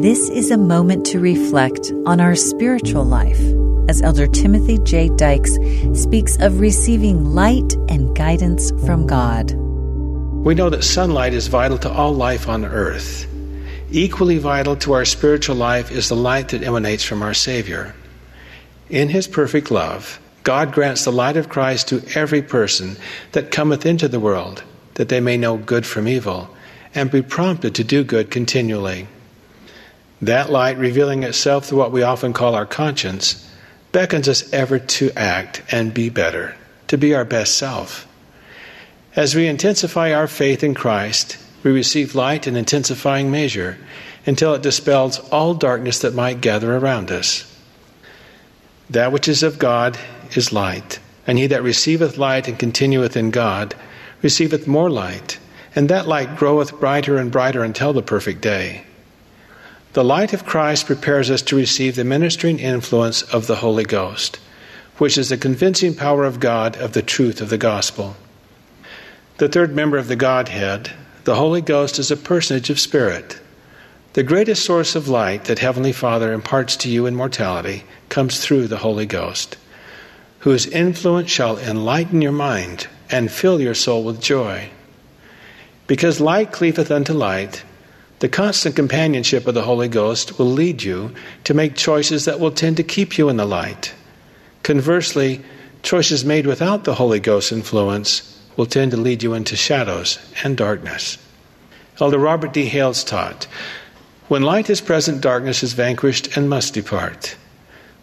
This is a moment to reflect on our spiritual life as Elder Timothy J. Dyches speaks of receiving light and guidance from God. We know that sunlight is vital to all life on earth. Equally vital to our spiritual life is the light that emanates from our Savior. In His perfect love, God grants the light of Christ to every person that cometh into the world, that they may know good from evil, and be prompted to do good continually. That light, revealing itself through what we often call our conscience, beckons us ever to act and be better, to be our best self. As we intensify our faith in Christ, we receive light in intensifying measure until it dispels all darkness that might gather around us. That which is of God is light, and he that receiveth light and continueth in God receiveth more light, and that light groweth brighter and brighter until the perfect day. The light of Christ prepares us to receive the ministering influence of the Holy Ghost, which is the convincing power of God of the truth of the gospel. The third member of the Godhead, the Holy Ghost, is a personage of spirit. The greatest source of light that Heavenly Father imparts to you in mortality comes through the Holy Ghost, whose influence shall enlighten your mind and fill your soul with joy. Because light cleaveth unto light, the constant companionship of the Holy Ghost will lead you to make choices that will tend to keep you in the light. Conversely, choices made without the Holy Ghost influence will tend to lead you into shadows and darkness. Elder Robert D. Hales taught When light is present, darkness is vanquished and must depart.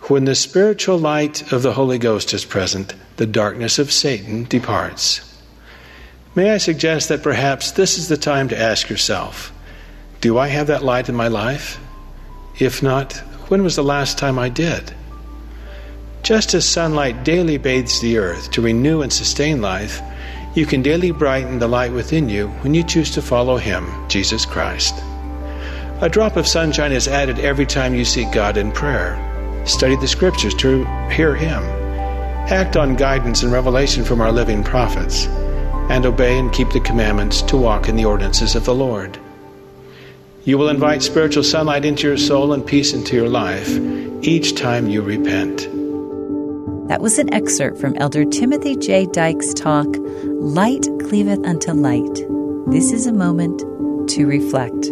When the spiritual light of the Holy Ghost is present, the darkness of Satan departs. May I suggest that perhaps this is the time to ask yourself do I have that light in my life? If not, when was the last time I did? Just as sunlight daily bathes the earth to renew and sustain life, you can daily brighten the light within you when you choose to follow Him, Jesus Christ. A drop of sunshine is added every time you seek God in prayer. Study the Scriptures to hear Him. Act on guidance and revelation from our living prophets. And obey and keep the commandments to walk in the ordinances of the Lord. You will invite spiritual sunlight into your soul and peace into your life each time you repent. That was an excerpt from Elder Timothy J. Dyches' talk, Light Cleaveth Unto Light. This is a moment to reflect.